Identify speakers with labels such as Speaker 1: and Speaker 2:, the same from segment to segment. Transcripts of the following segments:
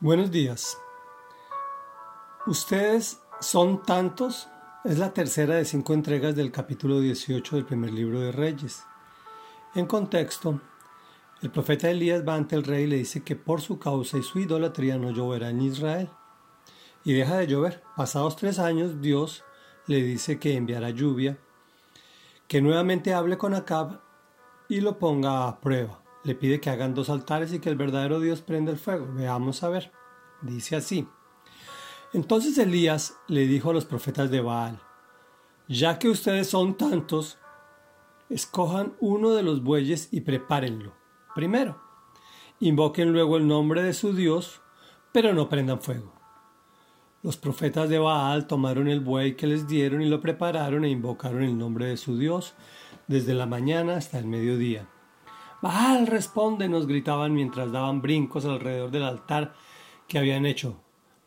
Speaker 1: Buenos días. Ustedes son tantos. Es la tercera de cinco entregas del capítulo 18 del primer libro de Reyes. En contexto, el profeta Elías va ante el rey y le dice que por su causa y su idolatría no lloverá en Israel. Y deja de llover. Pasados tres años, Dios le dice que enviará lluvia, que nuevamente hable con Acab y lo ponga a prueba le pide que hagan dos altares y que el verdadero Dios prenda el fuego. Veamos a ver. Dice así. Entonces Elías le dijo a los profetas de Baal, ya que ustedes son tantos, escojan uno de los bueyes y prepárenlo. Primero, invoquen luego el nombre de su Dios, pero no prendan fuego. Los profetas de Baal tomaron el buey que les dieron y lo prepararon e invocaron el nombre de su Dios desde la mañana hasta el mediodía. Baal, responde, nos gritaban mientras daban brincos alrededor del altar que habían hecho,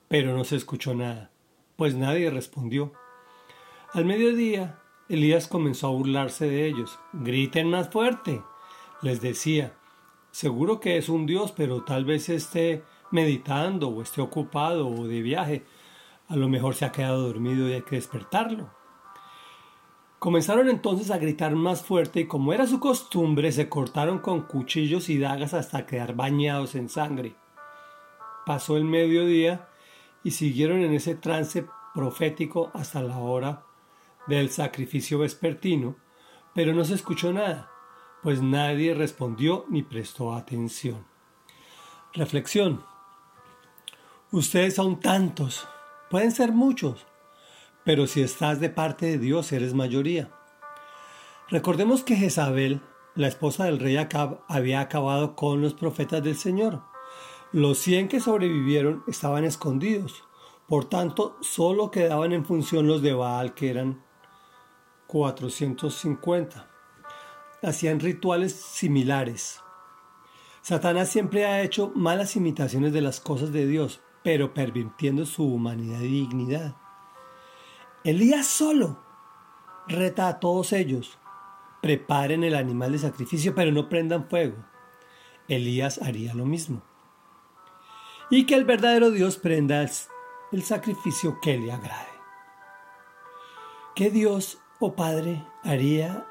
Speaker 1: pero no se escuchó nada, pues nadie respondió. Al mediodía, Elías comenzó a burlarse de ellos. Griten más fuerte, les decía. Seguro que es un dios, pero tal vez esté meditando o esté ocupado o de viaje. A lo mejor se ha quedado dormido y hay que despertarlo. Comenzaron entonces a gritar más fuerte y como era su costumbre se cortaron con cuchillos y dagas hasta quedar bañados en sangre. Pasó el mediodía y siguieron en ese trance profético hasta la hora del sacrificio vespertino, pero no se escuchó nada, pues nadie respondió ni prestó atención. Reflexión. Ustedes son tantos, pueden ser muchos, pero si estás de parte de Dios eres mayoría. Recordemos que Jezabel, la esposa del rey Acab, había acabado con los profetas del Señor. Los cien que sobrevivieron estaban escondidos, por tanto solo quedaban en función los de Baal, que eran 450. Hacían rituales similares. Satanás siempre ha hecho malas imitaciones de las cosas de Dios, pero pervirtiendo su humanidad y dignidad. Elías solo reta a todos ellos. Preparen el animal de sacrificio, pero no prendan fuego. Elías haría lo mismo. Y que el verdadero Dios prenda el sacrificio que le agrade. ¿Qué Dios o oh Padre haría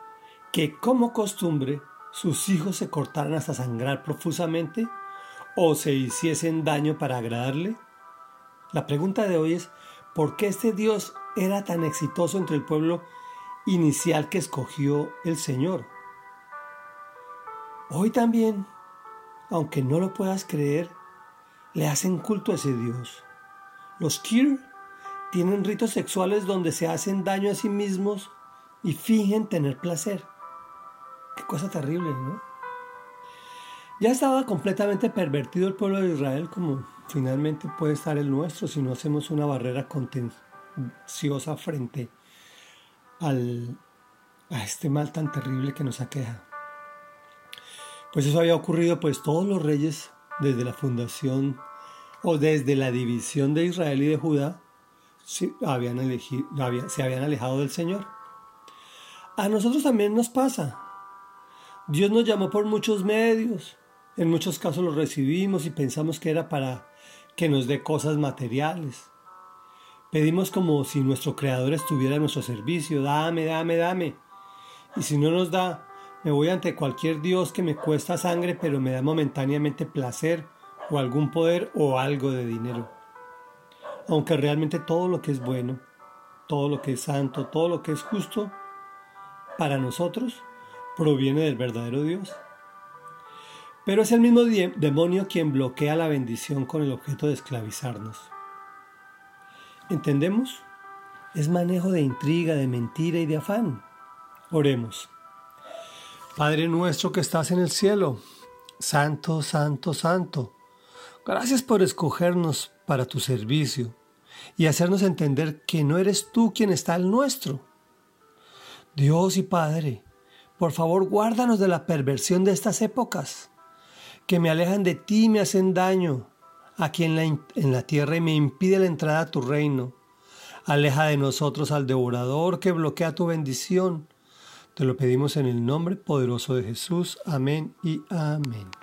Speaker 1: que como costumbre sus hijos se cortaran hasta sangrar profusamente o se hiciesen daño para agradarle? La pregunta de hoy es, ¿por qué este Dios era tan exitoso entre el pueblo inicial que escogió el Señor. Hoy también, aunque no lo puedas creer, le hacen culto a ese Dios. Los Kir tienen ritos sexuales donde se hacen daño a sí mismos y fingen tener placer. Qué cosa terrible, ¿no? Ya estaba completamente pervertido el pueblo de Israel como finalmente puede estar el nuestro si no hacemos una barrera frente al, a este mal tan terrible que nos aqueja. Pues eso había ocurrido, pues todos los reyes desde la fundación o desde la división de Israel y de Judá se habían, elegido, se habían alejado del Señor. A nosotros también nos pasa. Dios nos llamó por muchos medios. En muchos casos lo recibimos y pensamos que era para que nos dé cosas materiales. Pedimos como si nuestro Creador estuviera a nuestro servicio, dame, dame, dame. Y si no nos da, me voy ante cualquier Dios que me cuesta sangre pero me da momentáneamente placer o algún poder o algo de dinero. Aunque realmente todo lo que es bueno, todo lo que es santo, todo lo que es justo, para nosotros proviene del verdadero Dios. Pero es el mismo demonio quien bloquea la bendición con el objeto de esclavizarnos. ¿Entendemos? Es manejo de intriga, de mentira y de afán. Oremos. Padre nuestro que estás en el cielo, santo, santo, santo, gracias por escogernos para tu servicio y hacernos entender que no eres tú quien está al nuestro. Dios y Padre, por favor guárdanos de la perversión de estas épocas, que me alejan de ti y me hacen daño, aquí en la, en la tierra y me impide la entrada a tu reino. Aleja de nosotros al devorador que bloquea tu bendición. Te lo pedimos en el nombre poderoso de Jesús. Amén y amén.